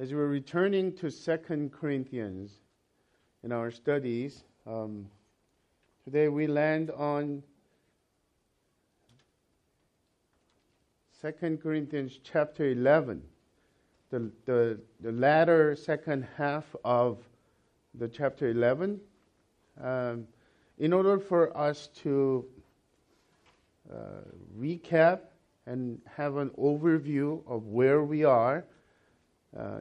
As we're returning to Second Corinthians in our studies, um, today we land on Second Corinthians chapter 11, the, the, the latter second half of the chapter 11. Um, in order for us to uh, recap and have an overview of where we are,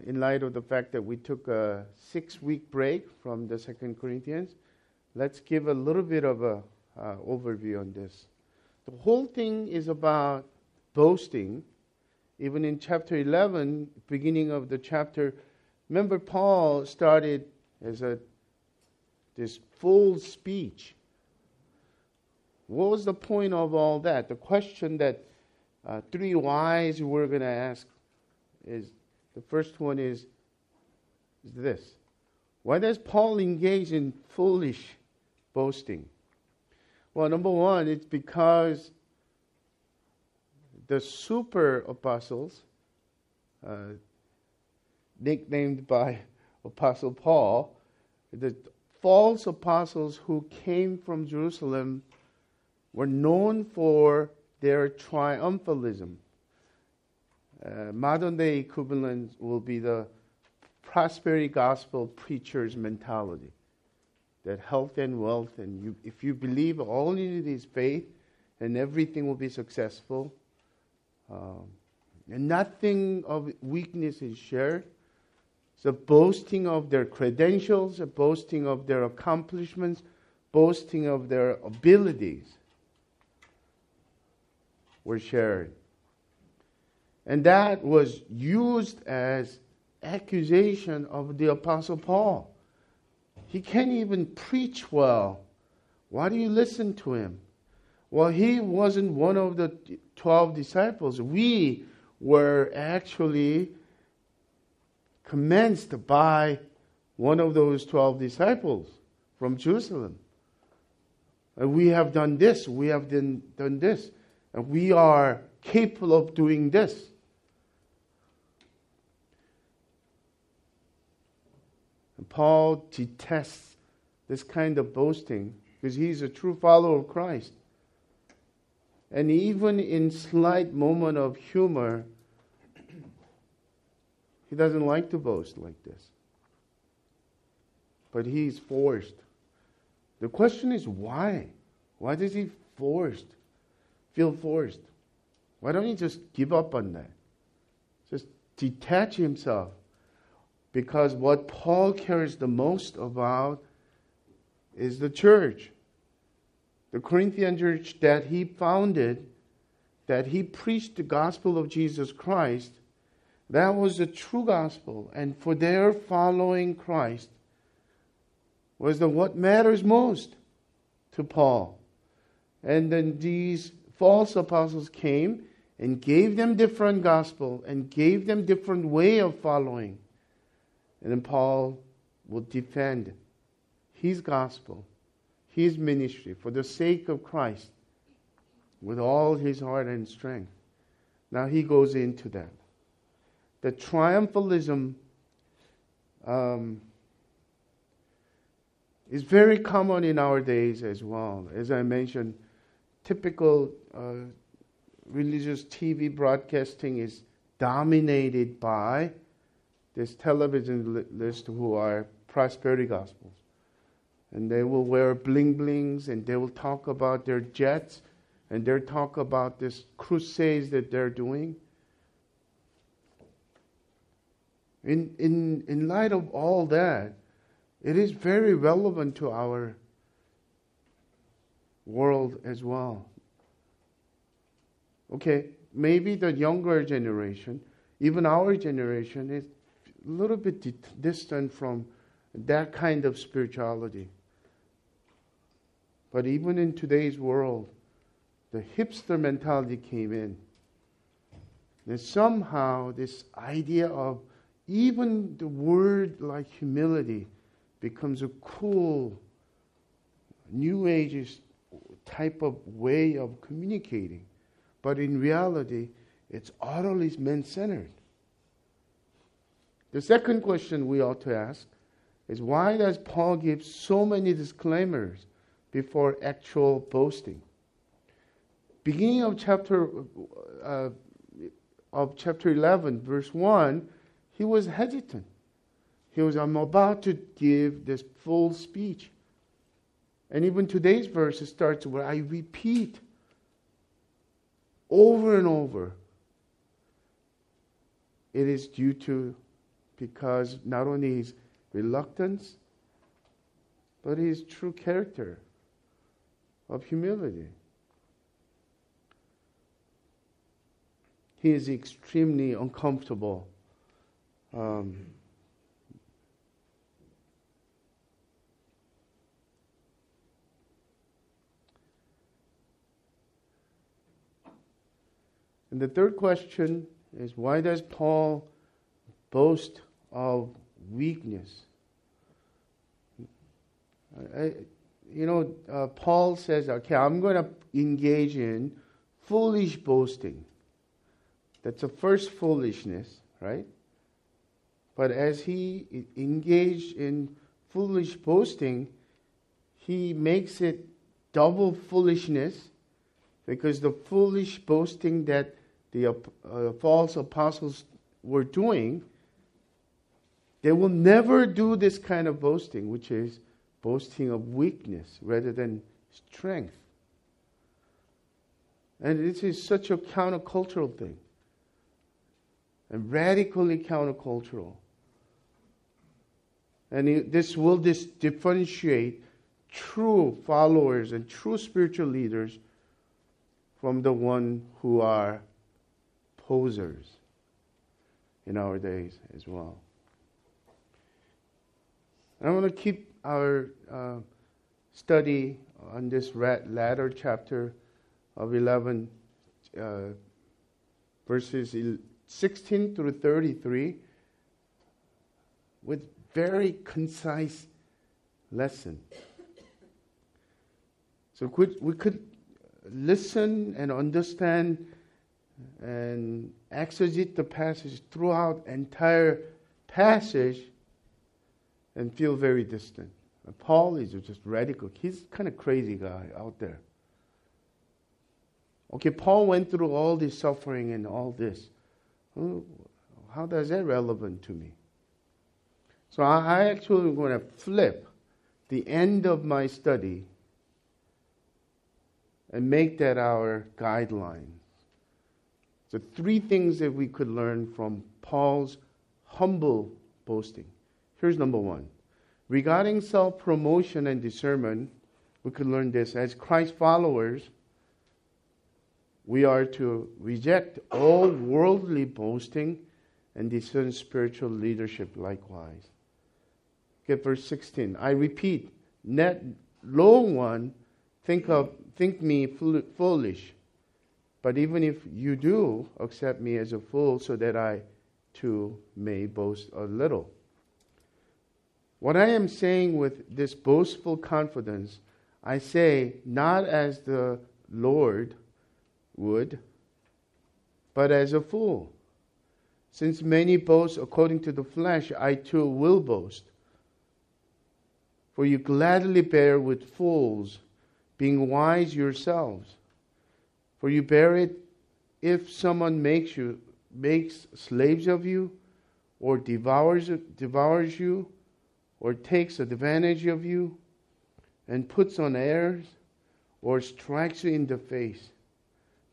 in light of the fact that we took a six week break from the Second Corinthians, let's give a little bit of a uh, overview on this. The whole thing is about boasting. Even in chapter 11, beginning of the chapter, remember Paul started as a this full speech. What was the point of all that? The question that uh, three whys we're going to ask is the first one is, is this Why does Paul engage in foolish boasting? Well, number one, it's because the super apostles, uh, nicknamed by Apostle Paul, the false apostles who came from Jerusalem were known for their triumphalism. Uh, modern day equivalent will be the prosperity gospel preacher's mentality that health and wealth, and you, if you believe all you need is faith, and everything will be successful. Um, and nothing of weakness is shared. So, boasting of their credentials, boasting of their accomplishments, boasting of their abilities were shared. And that was used as accusation of the Apostle Paul. He can't even preach well. Why do you listen to him? Well, he wasn't one of the 12 disciples. We were actually commenced by one of those 12 disciples from Jerusalem. And we have done this, we have done, done this, and we are capable of doing this. Paul detests this kind of boasting because he's a true follower of Christ. And even in slight moment of humor, he doesn't like to boast like this. But he's forced. The question is why? Why does he forced? Feel forced? Why don't he just give up on that? Just detach himself. Because what Paul cares the most about is the church the Corinthian church that he founded, that he preached the gospel of Jesus Christ, that was the true gospel. And for their following Christ was the what matters most to Paul. And then these false apostles came and gave them different gospel and gave them different way of following. And then Paul will defend his gospel his ministry for the sake of Christ with all his heart and strength. Now he goes into that. The triumphalism um, is very common in our days as well. As I mentioned, typical uh, religious TV broadcasting is dominated by this televangelist who are prosperity gospels and they will wear bling blings and they will talk about their jets and they'll talk about this crusades that they're doing. In, in, in light of all that, it is very relevant to our world as well. Okay, maybe the younger generation, even our generation, is a little bit distant from that kind of spirituality. But even in today's world, the hipster mentality came in. And somehow, this idea of even the word like humility becomes a cool, new age type of way of communicating. But in reality, it's utterly man centered. The second question we ought to ask is why does Paul give so many disclaimers before actual boasting? Beginning of chapter uh, of chapter 11, verse 1, he was hesitant. He was, I'm about to give this full speech. And even today's verse starts where I repeat over and over. It is due to because not only his reluctance, but his true character of humility. He is extremely uncomfortable. Um, and the third question is why does Paul boast of weakness? I, you know, uh, Paul says, okay, I'm going to engage in foolish boasting. That's the first foolishness, right? But as he engaged in foolish boasting, he makes it double foolishness because the foolish boasting that the uh, false apostles were doing, they will never do this kind of boasting, which is boasting of weakness rather than strength. And this is such a countercultural thing and radically countercultural. And this will dis- differentiate true followers and true spiritual leaders from the one who are posers in our days as well. I want to keep our uh, study on this latter chapter of 11, uh, verses 16 through 33 with very concise lesson. So could, we could listen and understand and exegete the passage throughout entire passage and feel very distant. Paul is just radical. He's kind of crazy guy out there. Okay, Paul went through all this suffering and all this. How does that relevant to me? So I actually am going to flip the end of my study and make that our guideline. So three things that we could learn from Paul's humble boasting. Here's number one. Regarding self promotion and discernment, we could learn this as Christ followers we are to reject all worldly boasting and discern spiritual leadership likewise. Okay, verse 16. I repeat, let no one think of think me foolish, but even if you do, accept me as a fool, so that I too may boast a little. What I am saying with this boastful confidence, I say not as the Lord would, but as a fool. Since many boast according to the flesh, I too will boast. For you gladly bear with fools, being wise yourselves. For you bear it if someone makes you makes slaves of you, or devours devours you, or takes advantage of you, and puts on airs, or strikes you in the face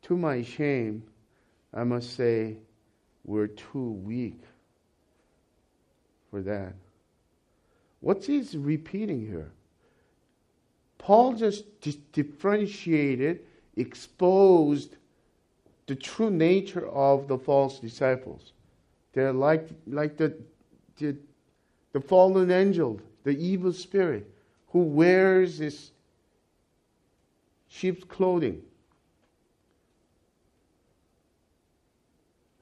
to my shame, I must say we're too weak for that. What's he repeating here? Paul just differentiated, exposed the true nature of the false disciples. They're like, like the, the, the fallen angel, the evil spirit, who wears this sheep's clothing.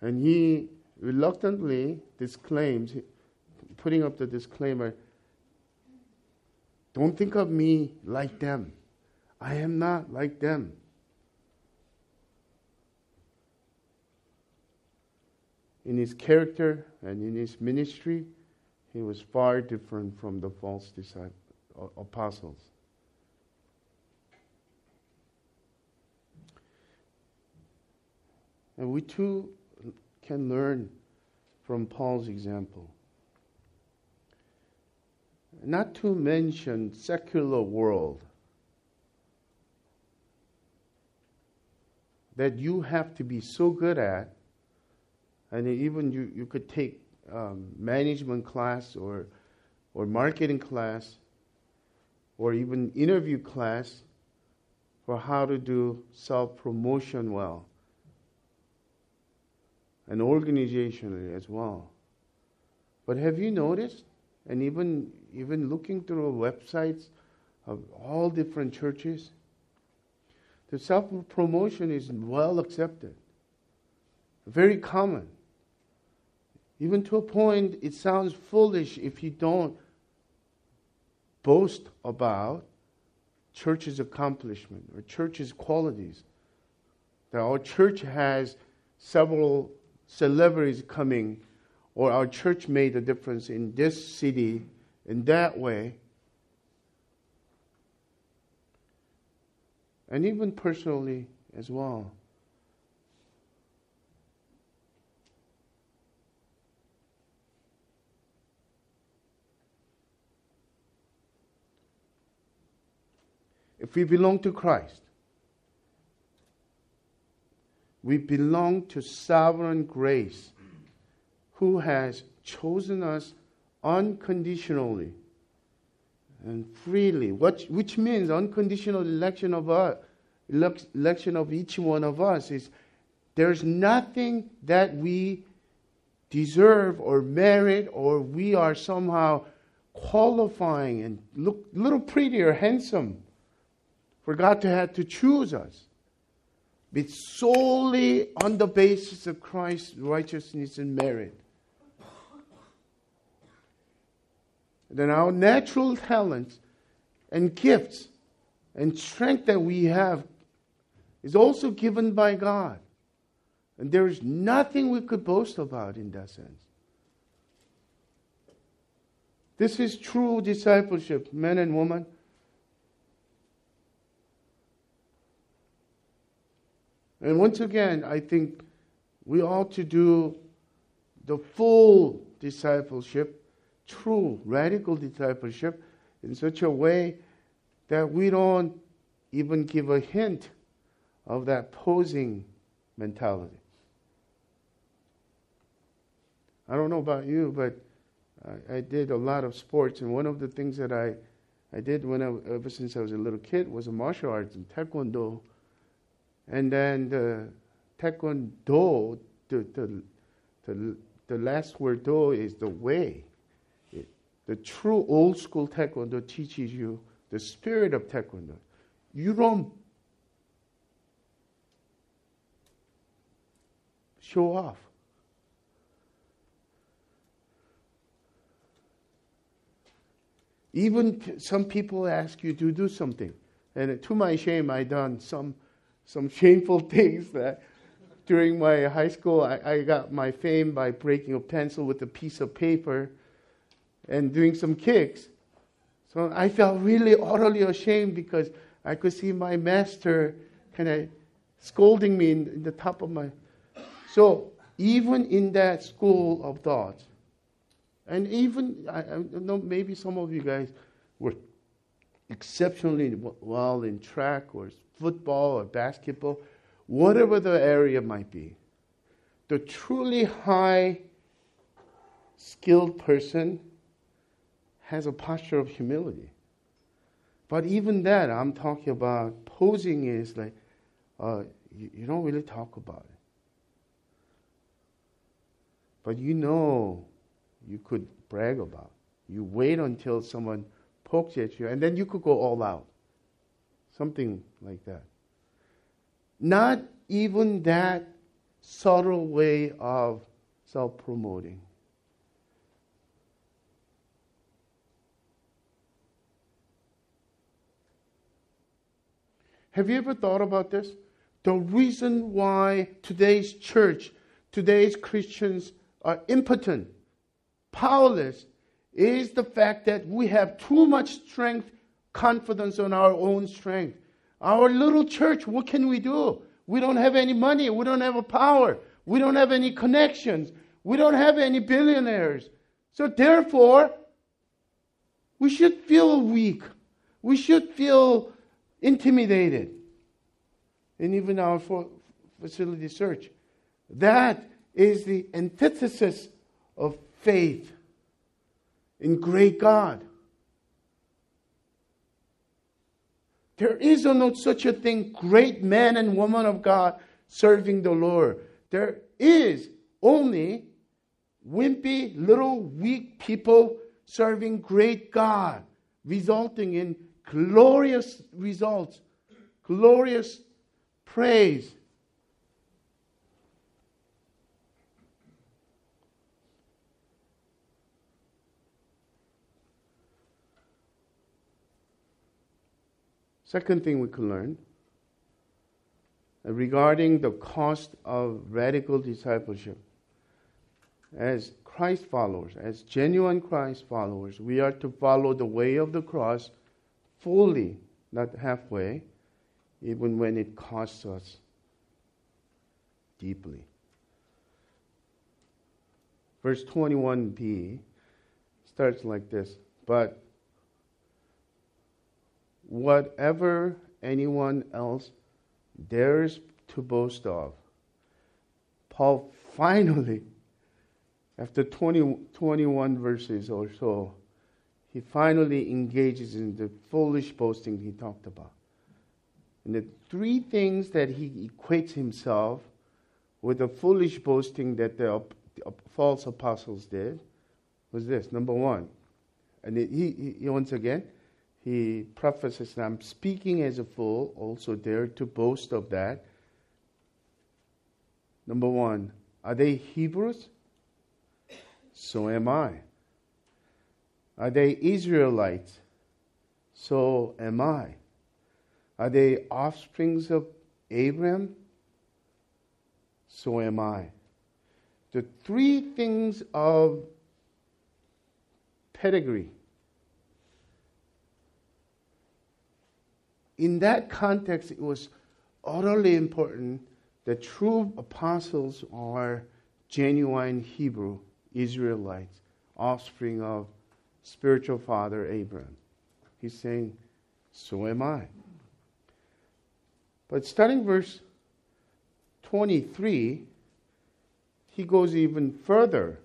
And he reluctantly disclaims, putting up the disclaimer don't think of me like them. I am not like them. in his character and in his ministry, he was far different from the false disciples, apostles. And we too can learn from Paul's example. Not to mention secular world that you have to be so good at, and even you, you could take um, management class or, or marketing class or even interview class for how to do self promotion well and organizationally as well. But have you noticed, and even even looking through websites of all different churches, the self promotion is well accepted, very common. Even to a point, it sounds foolish if you don't boast about church's accomplishment or church's qualities. That our church has several celebrities coming, or our church made a difference in this city in that way. And even personally as well. We belong to Christ, we belong to sovereign grace who has chosen us unconditionally and freely, which means unconditional election of uh, us, election of each one of us is there's nothing that we deserve or merit or we are somehow qualifying and look a little pretty or handsome for God to have to choose us. But solely on the basis of Christ's righteousness and merit. Then our natural talents and gifts and strength that we have is also given by God. And there is nothing we could boast about in that sense. This is true discipleship, men and women. And once again, I think we ought to do the full discipleship, true radical discipleship, in such a way that we don't even give a hint of that posing mentality. I don't know about you, but I, I, did a lot of sports, and one of the things that I, I did when I, ever since I was a little kid was a martial arts and taekwondo and then the taekwondo, the, the, the, the last word do is the way. It, the true old school taekwondo teaches you the spirit of taekwondo. You don't show off. Even some people ask you to do something. And to my shame, I done some some shameful things that during my high school, I, I, got my fame by breaking a pencil with a piece of paper and doing some kicks. So I felt really utterly ashamed because I could see my master kind of scolding me in, in, the top of my. So even in that school of thought, and even I, I know maybe some of you guys were exceptionally well in track or football or basketball, whatever the area might be, the truly high skilled person has a posture of humility. But even that, I'm talking about posing is like, uh, you, you don't really talk about it. But you know you could brag about. You wait until someone pokes at you, and then you could go all out. Something like that. Not even that subtle way of self promoting. Have you ever thought about this? The reason why today's church today's Christians are impotent, powerless, is the fact that we have too much strength, confidence on our own strength. Our little church, what can we do? We don't have any money. We don't have a power. We don't have any connections. We don't have any billionaires. So therefore, we should feel weak. We should feel intimidated. And even our facility search. That is the antithesis of faith in great God. There is no such a thing, great man and woman of God serving the Lord. There is only wimpy, little, weak people serving great God, resulting in glorious results, glorious praise. Second thing we can learn uh, regarding the cost of radical discipleship. As Christ followers, as genuine Christ followers, we are to follow the way of the cross fully, not halfway, even when it costs us deeply. Verse 21b starts like this But whatever anyone else dares to boast of. Paul finally, after 20, 21 verses or so, he finally engages in the foolish boasting he talked about. And the three things that he equates himself with the foolish boasting that the, false apostles did was this number one. And he, he once again, he prefaces, I'm speaking as a fool, also dare to boast of that. Number one, are they Hebrews? So am I. Are they Israelites? So am I. Are they offsprings of Abraham? So am I. The three things of pedigree in that context, it was utterly important that true apostles are genuine Hebrew Israelites, offspring of spiritual father Abraham. He's saying, So am I. But starting verse 23, he goes even further.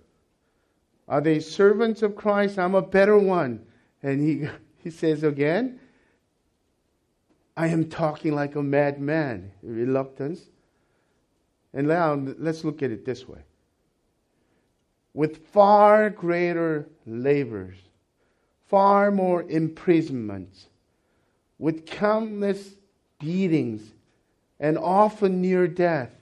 Are they servants of Christ? I'm a better one. And he, he says again, I am talking like a madman. Reluctance. And now let's look at it this way. With far greater labors, far more imprisonments, with countless beatings, and often near death.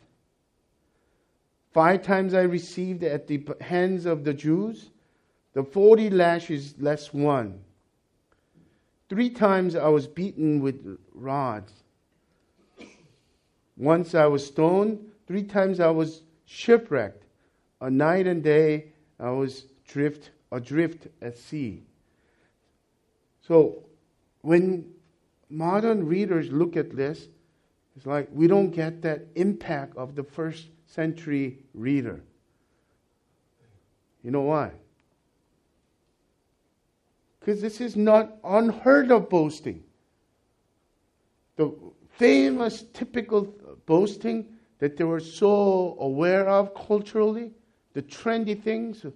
Five times I received at the hands of the Jews the forty lashes less one. Three times I was beaten with rods. Once I was stoned. Three times I was shipwrecked. A night and day I was drift adrift at sea. So when modern readers look at this, it's like we don't get that impact of the first century reader. You know why? Because this is not unheard of boasting. The famous, typical boasting that they were so aware of culturally, the trendy things. It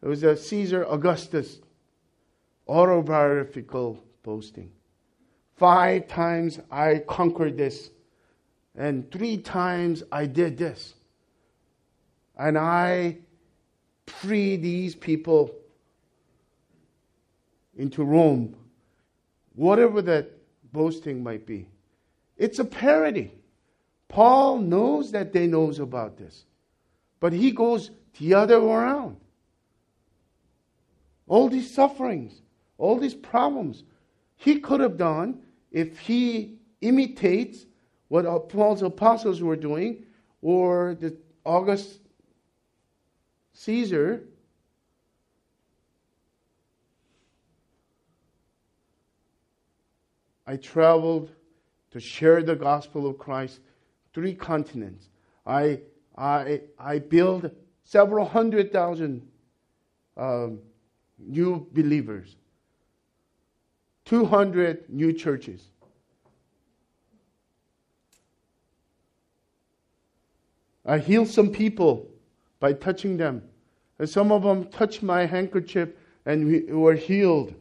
was a Caesar Augustus autobiographical boasting. Five times I conquered this, and three times I did this. And I freed these people into Rome, whatever that boasting might be. It's a parody. Paul knows that they knows about this. But he goes the other way around. All these sufferings, all these problems, he could have done if he imitates what Paul's apostles were doing or the August Caesar I traveled to share the gospel of Christ three continents. I, I, I built several hundred thousand um, new believers, 200 new churches. I healed some people by touching them. And some of them touched my handkerchief and we were healed.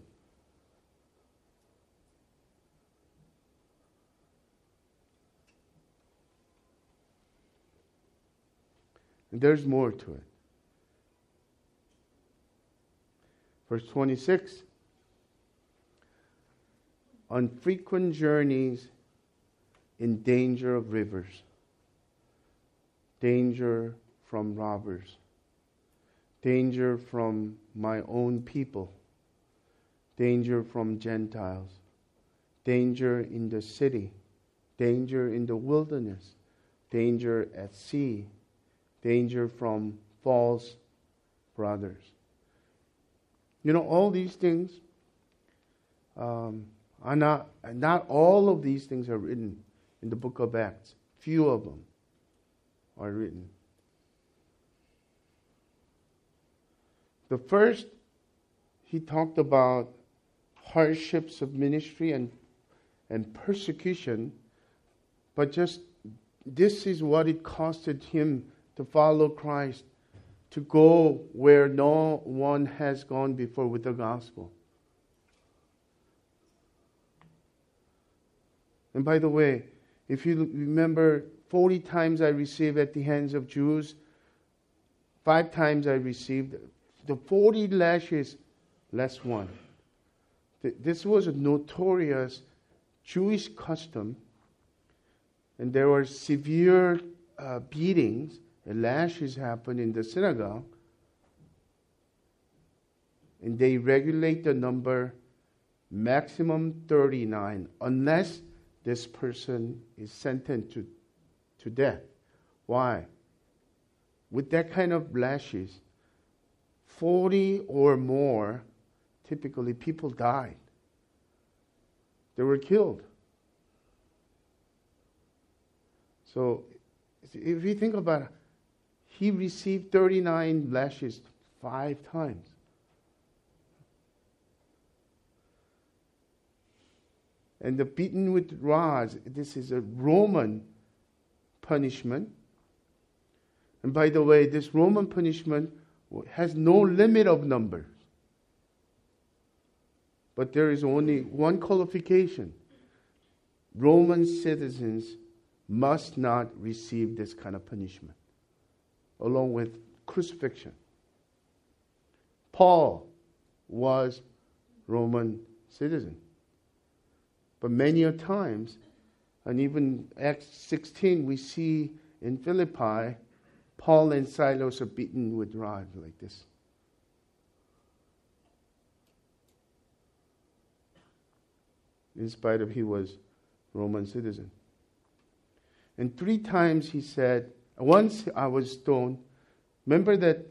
And there's more to it. Verse 26 On frequent journeys in danger of rivers, danger from robbers, danger from my own people, danger from Gentiles, danger in the city, danger in the wilderness, danger at sea danger from false brothers. You know, all these things um, are not, not all of these things are written in the book of Acts. Few of them are written. The first, he talked about hardships of ministry and, and persecution, but just this is what it costed him to follow Christ, to go where no one has gone before with the gospel. And by the way, if you remember, 40 times I received at the hands of Jews, five times I received the 40 lashes less one. This was a notorious Jewish custom, and there were severe uh, beatings lashes happen in the synagogue, and they regulate the number maximum 39 unless this person is sentenced to, to death. Why? With that kind of lashes, 40 or more, typically people died. They were killed. So if you think about he received 39 lashes five times. And the beaten with rods, this is a Roman punishment. And by the way, this Roman punishment has no limit of numbers. But there is only one qualification Roman citizens must not receive this kind of punishment along with crucifixion. Paul was Roman citizen. But many a times, and even Acts 16, we see in Philippi, Paul and Silas are beaten with rods like this. In spite of he was Roman citizen. And three times he said, once I was stoned. Remember that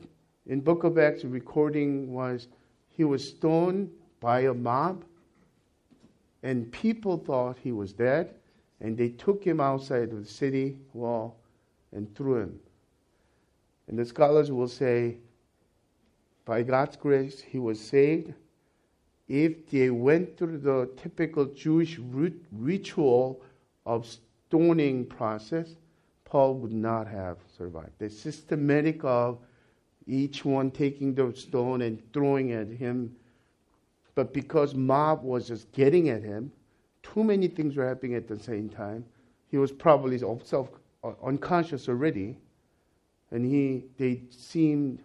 in Book of Acts, recording was he was stoned by a mob, and people thought he was dead, and they took him outside of the city wall and threw him. And the scholars will say, by God's grace, he was saved. If they went through the typical Jewish ritual of stoning process, Paul would not have survived. The systematic of each one taking the stone and throwing at him, but because mob was just getting at him, too many things were happening at the same time. He was probably self uh, unconscious already, and he they seemed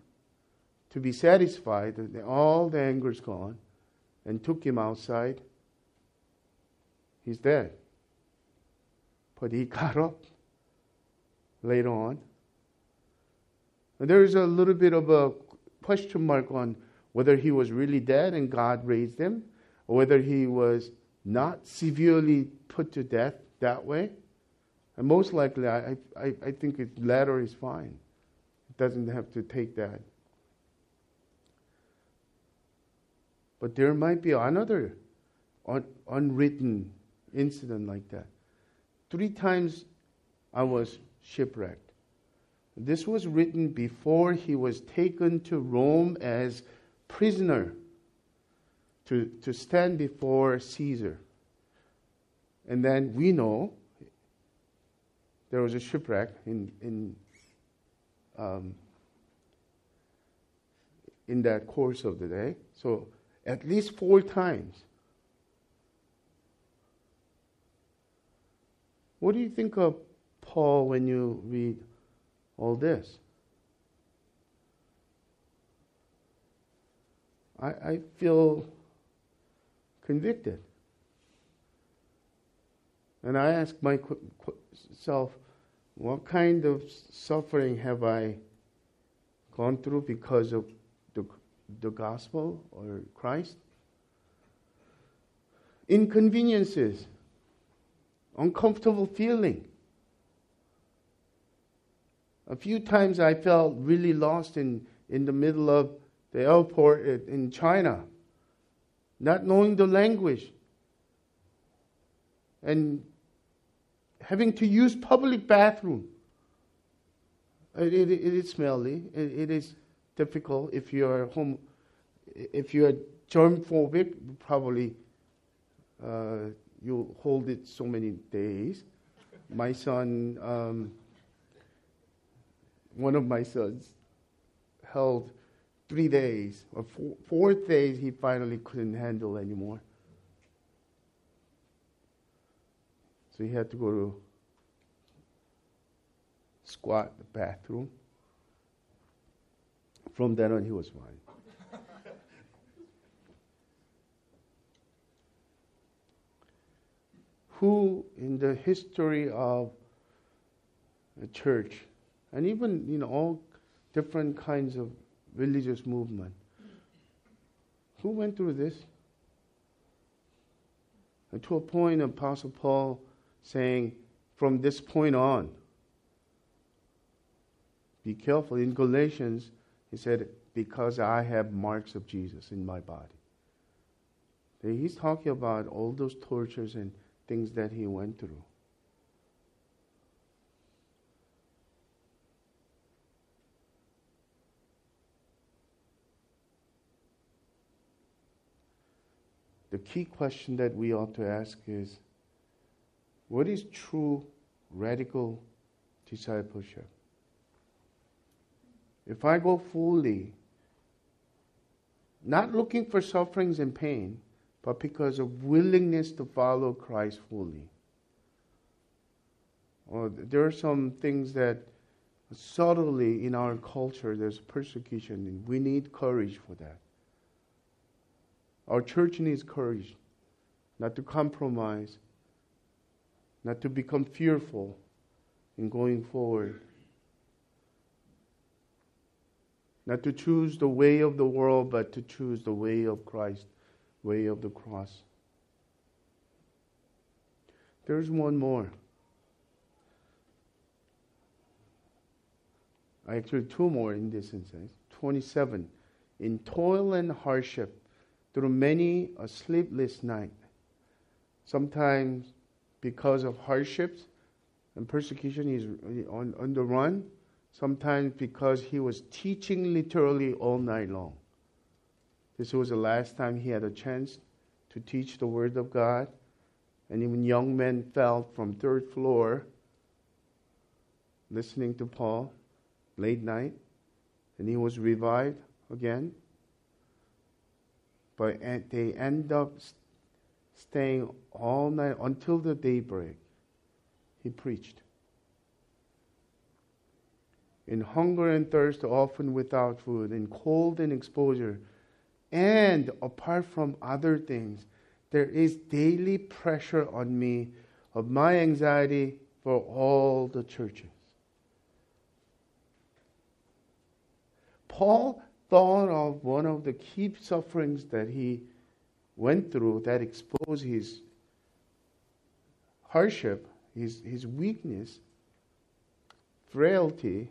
to be satisfied that all the anger's gone, and took him outside. He's dead, but he got up later on. There is a little bit of a question mark on whether he was really dead and God raised him, or whether he was not severely put to death that way. And most likely, I, I, I think the letter is fine. It doesn't have to take that. But there might be another un- unwritten incident like that. Three times I was shipwrecked. This was written before he was taken to Rome as prisoner to, to stand before Caesar. And then we know there was a shipwreck in, in, um, in that course of the day. So at least four times. What do you think of Paul when you read all this? I, I feel convicted. And I ask myself, what kind of suffering have I gone through because of the, the gospel or Christ? Inconveniences, uncomfortable feeling. A few times I felt really lost in, in the middle of the airport in China, not knowing the language, and having to use public bathroom. It, it, it is smelly. It, it is difficult if you are home. If you are germ phobic, probably uh, you hold it so many days. My son, um, one of my sons, held three days or four days. He finally couldn't handle anymore. So he had to go to squat the bathroom. From then on, he was fine. Who in the history of the church, and even you know all different kinds of religious movement, who went through this? And to a point, Apostle Paul saying, from this point on, be careful. In Galatians, he said, because I have marks of Jesus in my body. He's talking about all those tortures and things that he went through. The key question that we ought to ask is what is true radical discipleship? If I go fully, not looking for sufferings and pain, but because of willingness to follow Christ fully. Or there are some things that subtly in our culture there's persecution, and we need courage for that. Our church needs courage, not to compromise, not to become fearful in going forward, not to choose the way of the world, but to choose the way of Christ, way of the cross. There's one more. Actually, two more in this instance. 27. In toil and hardship, through many a sleepless night, sometimes because of hardships and persecution, he's on, on the run. Sometimes because he was teaching literally all night long. This was the last time he had a chance to teach the Word of God. And even young men fell from third floor listening to Paul late night. And he was revived again. But they end up staying all night until the daybreak. He preached. In hunger and thirst, often without food, in cold and exposure, and apart from other things, there is daily pressure on me of my anxiety for all the churches. Paul thought of one of the key sufferings that he went through that exposed his hardship, his, his weakness, frailty,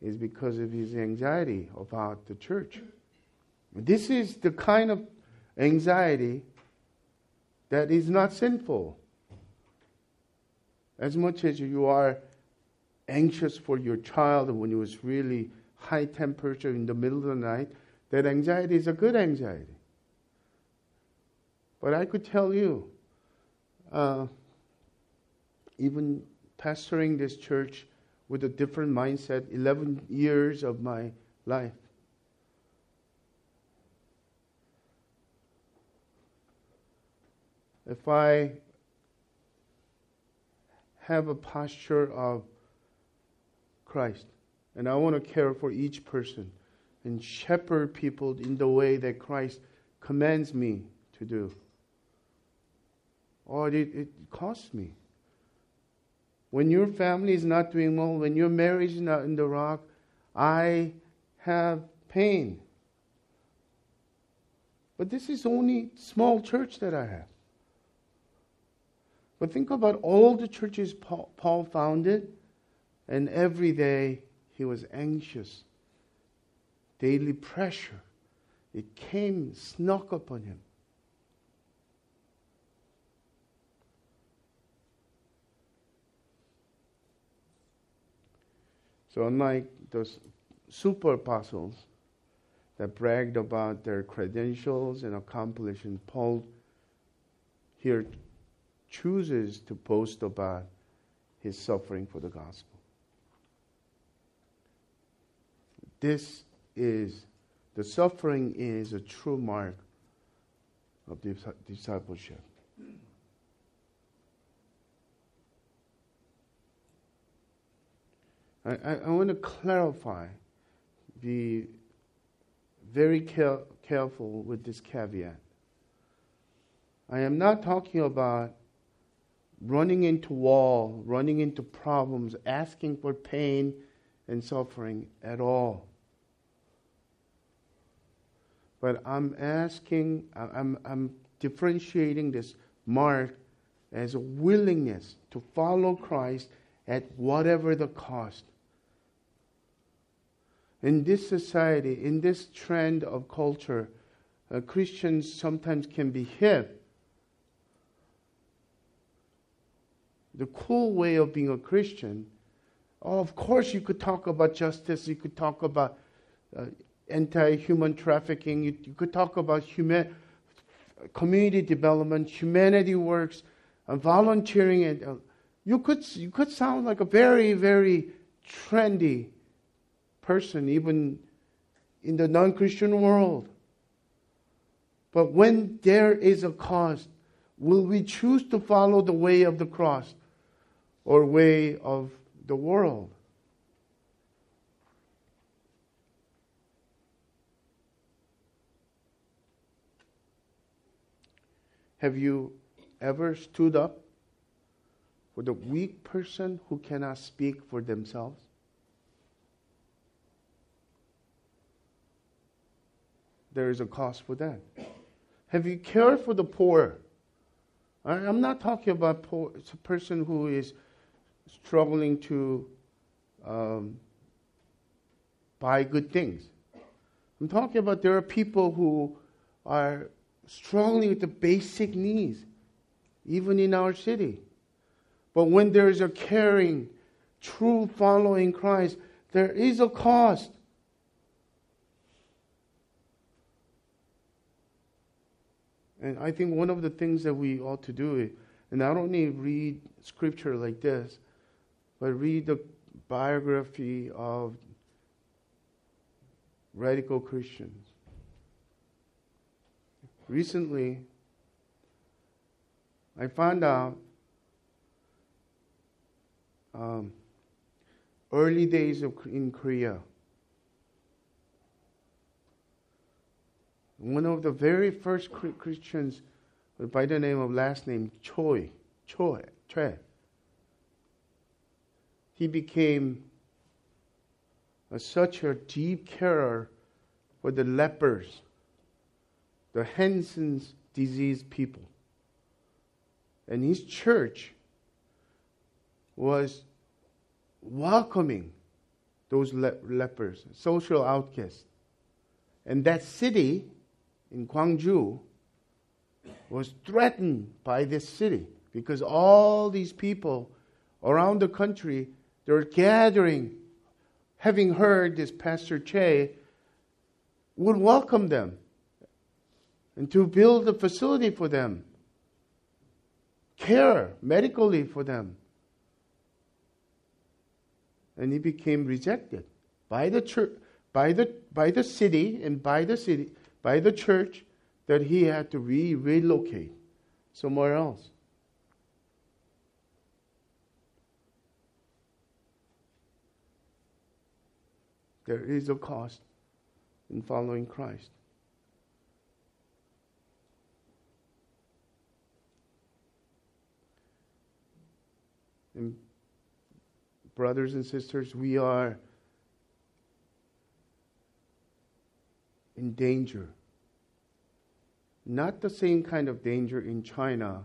is because of his anxiety about the church. This is the kind of anxiety that is not sinful. As much as you are anxious for your child when it was really high temperature in the middle of the night, that anxiety is a good anxiety. But I could tell you, uh, even pastoring this church with a different mindset, 11 years of my life, if I have a posture of Christ, and I want to care for each person and shepherd people in the way that Christ commands me to do. Or oh, it, it costs me. When your family is not doing well, when your marriage is not in the rock, I have pain. But this is only small church that I have. But think about all the churches Paul, Paul founded, and every day he was anxious. Daily pressure. It came, snuck upon him. So, unlike those super apostles that bragged about their credentials and accomplishments, Paul here chooses to boast about his suffering for the gospel. This is, the suffering is a true mark of discipleship. I, I, I want to clarify, be very care, careful with this caveat. I am not talking about running into wall, running into problems, asking for pain and suffering at all. But I'm asking, I'm, I'm differentiating this mark as a willingness to follow Christ at whatever the cost. In this society, in this trend of culture, uh, Christians sometimes can be hit the cool way of being a Christian, oh, of course you could talk about justice, you could talk about uh, anti-human trafficking, you, you, could talk about human, community development, humanity works, uh, volunteering, and uh, you could you could sound like a very very trendy person, even in the non-Christian world. But when there is a cost, will we choose to follow the way of the cross? or way of the world. Have you ever stood up for the weak person who cannot speak for themselves? There is a cost for that. Have you cared for the poor? I'm not talking about poor, a person who is struggling to um, buy good things. I'm talking about there are people who are struggling with the basic needs, even in our city. But when there is a caring, true following Christ, there is a cost. And I think one of the things that we ought to do and not only read scripture like this, but read the biography of radical Christians. Recently, I found out um, early days of, in Korea. One of the very first Christians by the name of last name Choi, Choi, Choi he became a, such a deep carer for the lepers, the Hansen's disease people. And his church was welcoming those le- lepers, social outcasts. And that city in Gwangju was threatened by this city because all these people around the country they were gathering having heard this pastor Choi would welcome them and to build a facility for them care medically for them and he became rejected by the church by the by the city and by the city by the church that he had to re- relocate somewhere else. There is a cost in following Christ. And brothers and sisters, we are in danger. Not the same kind of danger in China,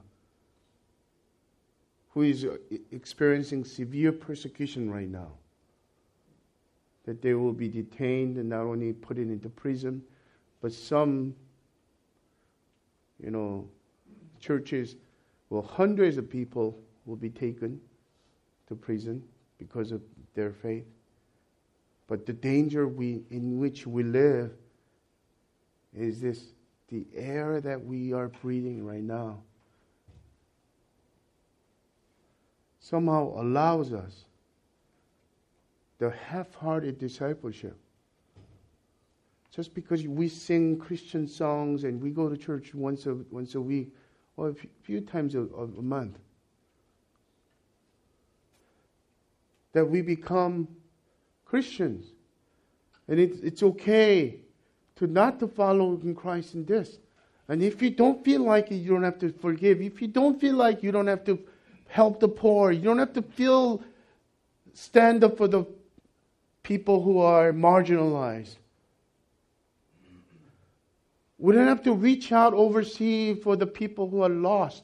who is experiencing severe persecution right now. That they will be detained and not only put into prison, but some, you know, churches, well, hundreds of people will be taken to prison because of their faith. But the danger we, in which we live is this the air that we are breathing right now somehow allows us the half hearted discipleship. Just because we sing Christian songs and we go to church once a, once a week or a few times a, a month, that we become Christians. And it, it's okay to not to follow in Christ in this. And if you don't feel like it, you don't have to forgive. If you don't feel like you don't have to help the poor, you don't have to feel stand up for the people who are marginalized. We don't have to reach out overseas for the people who are lost,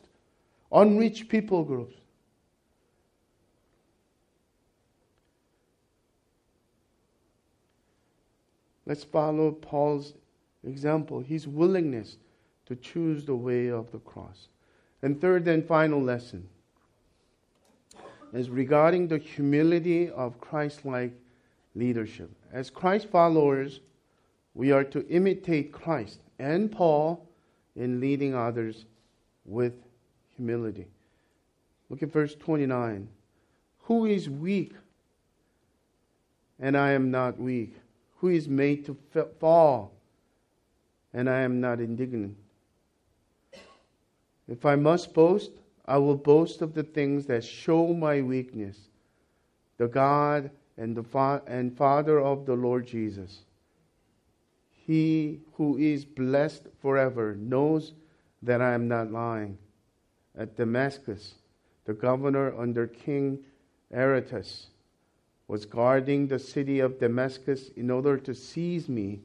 unreached people groups. Let's follow Paul's example, his willingness to choose the way of the cross. And third and final lesson is regarding the humility of Christ like leadership. As Christ followers, we are to imitate Christ and Paul in leading others with humility. Look at verse 29. Who is weak and I am not weak? Who is made to fall, and I am not indignant. If I must boast, I will boast of the things that show my weakness, the God and the fa- and Father of the Lord Jesus. He who is blessed forever knows that I am not lying. At Damascus, the governor under King Aretas was guarding the city of Damascus in order to seize me,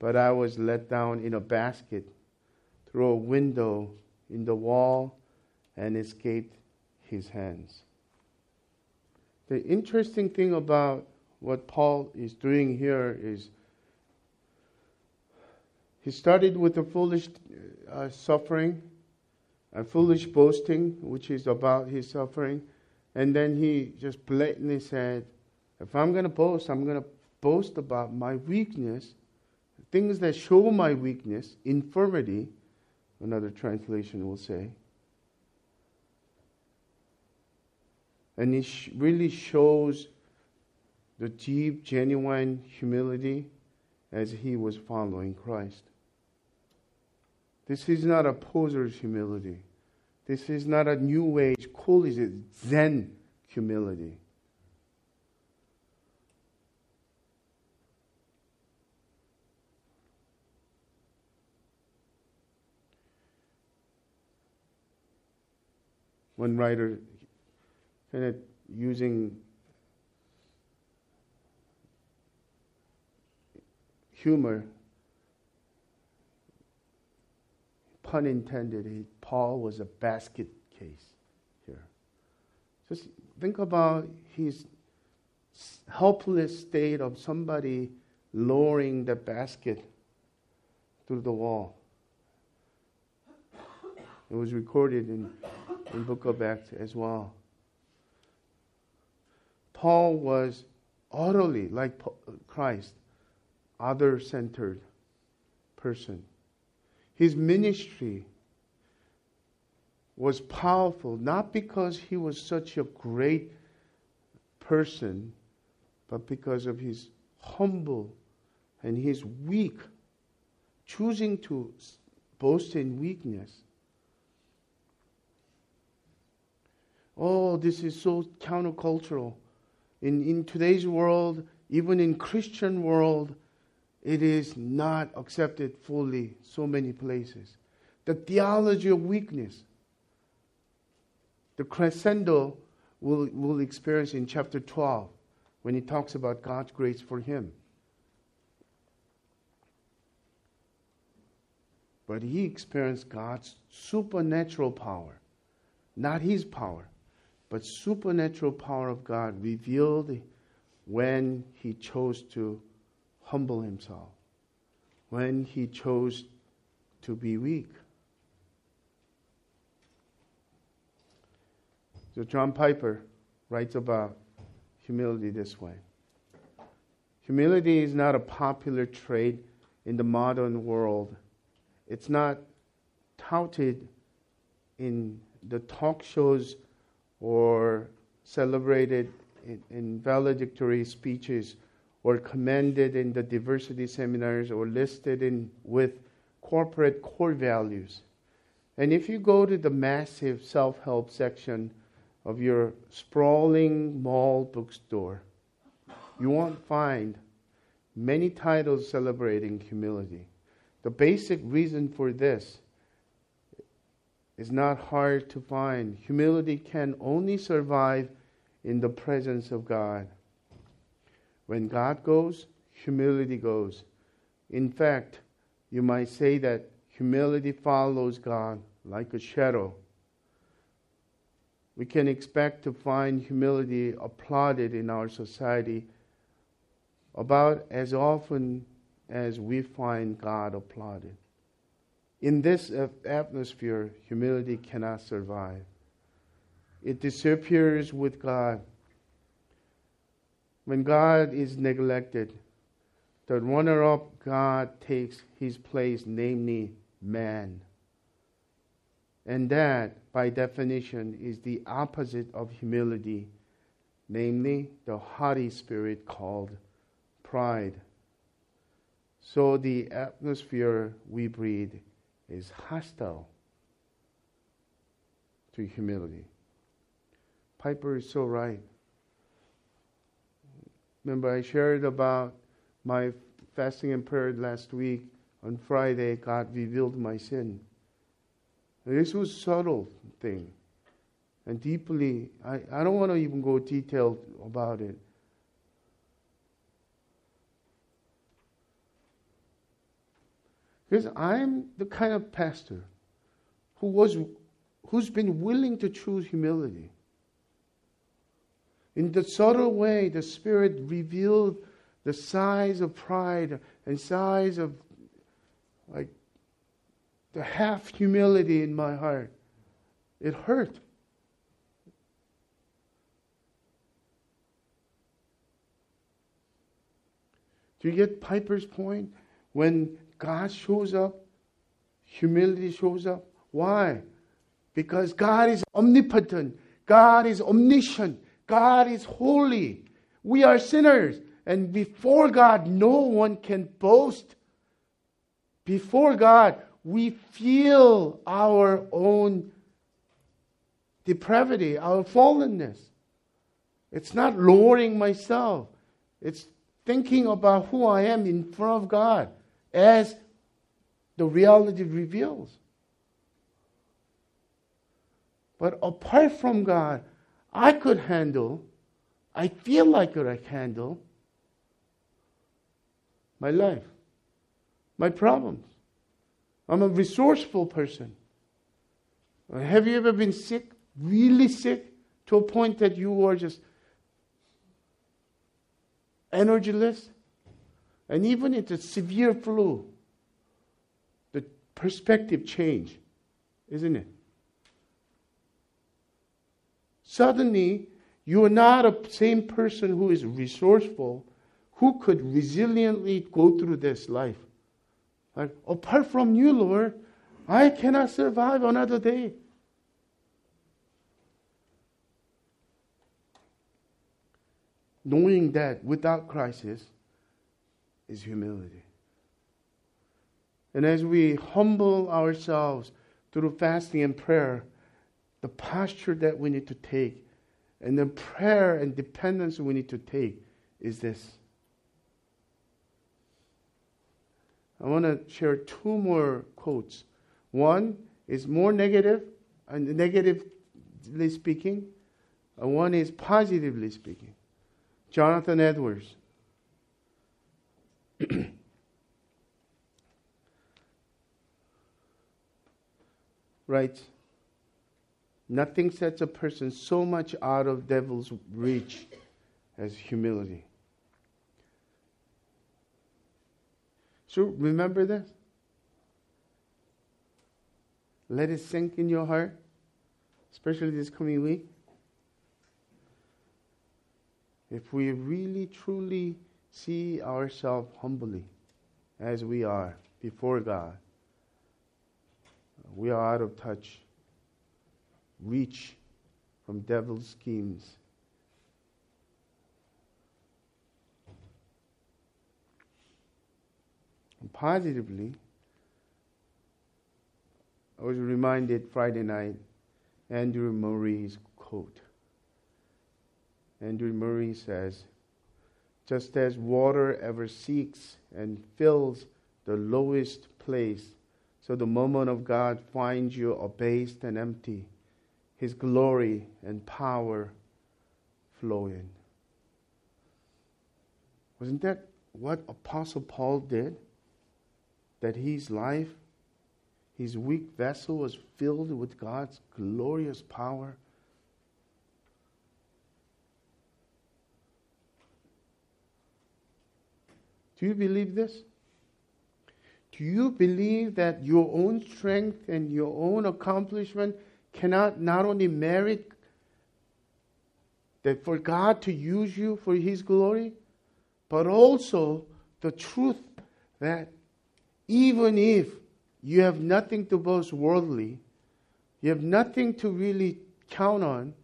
but I was let down in a basket through a window in the wall and escaped his hands. The interesting thing about what Paul is doing here is he started with a foolish uh, suffering, a foolish boasting, which is about his suffering, and then he just blatantly said, if I'm going to boast, I'm going to boast about my weakness, things that show my weakness, infirmity, another translation will say. And it really shows the deep, genuine humility as he was following Christ. This is not a poser's humility. This is not a new age, cool it, Zen humility. One writer kind of using humor, pun intended, he, Paul was a basket case here. Just think about his helpless state of somebody lowering the basket through the wall. It was recorded in, of Acts as well. Paul was utterly like Christ, other centered person. His ministry was powerful, not because he was such a great person, but because of his humble and his weak, choosing to boast in weakness. Oh, this is so countercultural. In, in today's world, even in Christian world, it is not accepted fully so many places. The theology of weakness the crescendo we'll, we'll experience in chapter 12 when he talks about God's grace for him. But he experienced God's supernatural power, not his power, but supernatural power of God revealed when he chose to humble himself, when he chose to be weak. So John Piper writes about humility this way. Humility is not a popular trait in the modern world. It's not touted in the talk shows or celebrated in, in, valedictory speeches or commended in the diversity seminars or listed in with corporate core values. And if you go to the massive self-help section of your sprawling mall bookstore, you won't find many titles celebrating humility. The basic reason for this is not hard to find. Humility can only survive in the presence of God. When God goes, humility goes. In fact, you might say that humility follows God like a shadow we can expect to find humility applauded in our society about as often as we find God applauded. In this atmosphere, humility cannot survive. It disappears with God. When God is neglected, the runner up God takes his place, namely man. And that, by definition, is the opposite of humility, namely the haughty spirit called pride. So the atmosphere we breathe is hostile to humility. Piper is so right. Remember, I shared about my fasting and prayer last week. On Friday, God revealed my sin. This was subtle thing. And deeply, I, I don't want to even go detailed about it. Because I'm the kind of pastor who was who's been willing to choose humility. In the subtle way, the Spirit revealed the size of pride and size of like the half humility in my heart. It hurt. Do you get Piper's point? When God shows up, humility shows up. Why? Because God is omnipotent, God is omniscient, God is holy. We are sinners, and before God, no one can boast. Before God, we feel our own depravity, our fallenness. It's not lowering myself, it's thinking about who I am in front of God as the reality reveals. But apart from God, I could handle, I feel like I could handle my life, my problems. I'm a resourceful person. Have you ever been sick, really sick, to a point that you are just energyless? And even if it's severe flu, the perspective change, isn't it? Suddenly, you are not a same person who is resourceful, who could resiliently go through this life. Like, apart from you, Lord, I cannot survive another day. Knowing that without crisis is humility. And as we humble ourselves through fasting and prayer, the posture that we need to take and the prayer and dependence we need to take is this. I want to share two more quotes. One is more negative, and negatively speaking, and one is positively speaking. Jonathan Edwards. writes, Nothing sets a person so much out of devil's reach as humility. So remember this. Let it sink in your heart, especially this coming week. If we really truly see ourselves humbly as we are before God, we are out of touch, reach from devil's schemes. And positively, I was reminded Friday night Andrew Murray's quote. Andrew Murray says, Just as water ever seeks and fills the lowest place, so the moment of God finds you abased and empty, His glory and power flow in. Wasn't that what Apostle Paul did? That his life his weak vessel was filled with God's glorious power. Do you believe this? Do you believe that your own strength and your own accomplishment cannot not only merit that for God to use you for His glory, but also the truth that even if you have nothing to boast worldly. You have nothing to really count on.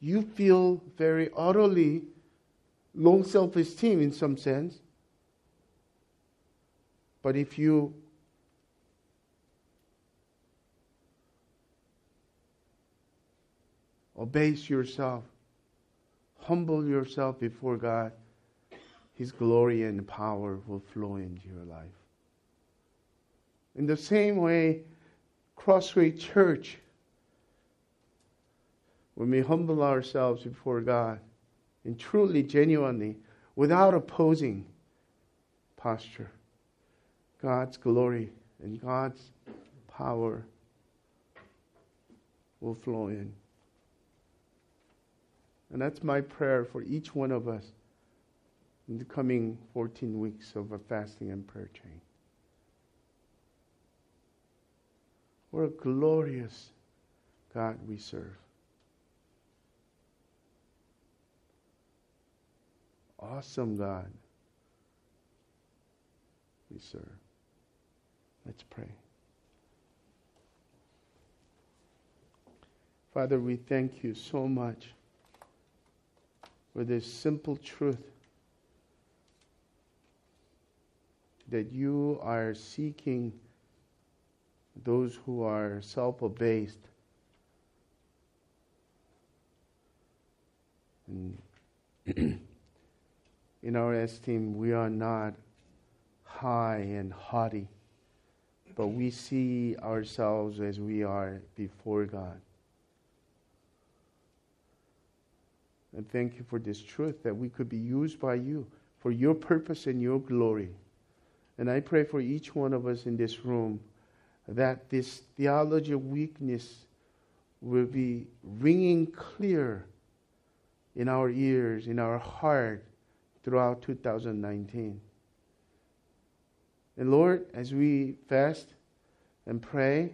You feel very utterly low self esteem in some sense. But if you abase yourself, humble yourself before God, His glory and power will flow into your life. In the same way, Crossway Church, when we humble ourselves before God and truly, genuinely, without opposing posture, God's glory and God's power will flow in. And that's my prayer for each one of us in the coming 14 weeks of a fasting and prayer chain. What a glorious God we serve. Awesome God we serve. Let's pray. Father, we thank you so much for this simple truth that you are seeking those who are self abased. in our esteem, we are not high and haughty, but we see ourselves as we are before God. And thank you for this truth that we could be used by you for your purpose and your glory. And I pray for each one of us in this room that this theology of weakness will be ringing clear in our ears, in our heart throughout 2019. And Lord, as we fast and pray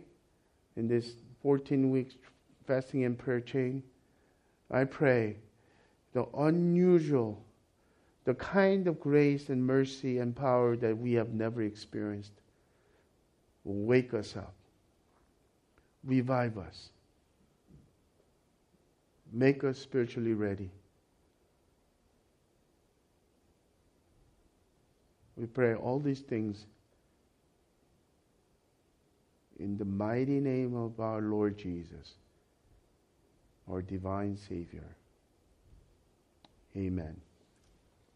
in this 14 weeks fasting and prayer chain, I pray the unusual, the kind of grace and mercy and power that we have never experienced will wake us up, revive us, make us spiritually ready. We pray all these things in the mighty name of our Lord Jesus, our divine Savior. Amen.